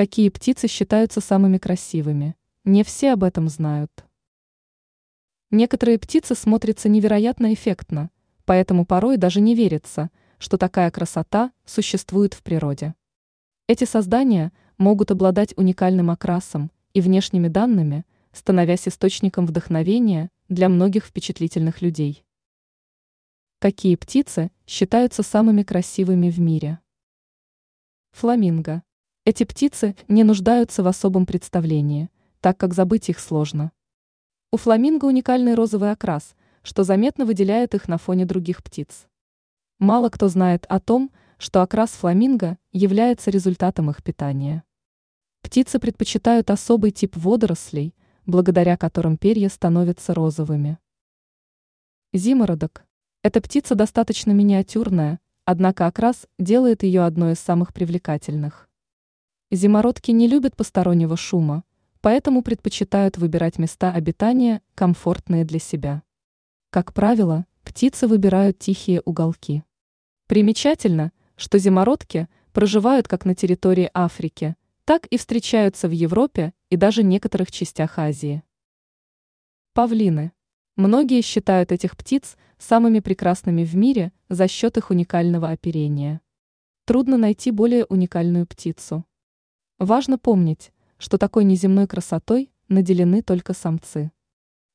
Какие птицы считаются самыми красивыми? Не все об этом знают. Некоторые птицы смотрятся невероятно эффектно, поэтому порой даже не верится, что такая красота существует в природе. Эти создания могут обладать уникальным окрасом и внешними данными, становясь источником вдохновения для многих впечатлительных людей. Какие птицы считаются самыми красивыми в мире? Фламинго. Эти птицы не нуждаются в особом представлении, так как забыть их сложно. У фламинго уникальный розовый окрас, что заметно выделяет их на фоне других птиц. Мало кто знает о том, что окрас фламинго является результатом их питания. Птицы предпочитают особый тип водорослей, благодаря которым перья становятся розовыми. Зимородок. Эта птица достаточно миниатюрная, однако окрас делает ее одной из самых привлекательных. Зимородки не любят постороннего шума, поэтому предпочитают выбирать места обитания, комфортные для себя. Как правило, птицы выбирают тихие уголки. Примечательно, что зимородки проживают как на территории Африки, так и встречаются в Европе и даже некоторых частях Азии. Павлины. Многие считают этих птиц самыми прекрасными в мире за счет их уникального оперения. Трудно найти более уникальную птицу. Важно помнить, что такой неземной красотой наделены только самцы.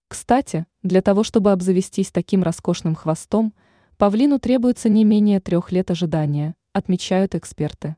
Кстати, для того, чтобы обзавестись таким роскошным хвостом, павлину требуется не менее трех лет ожидания, отмечают эксперты.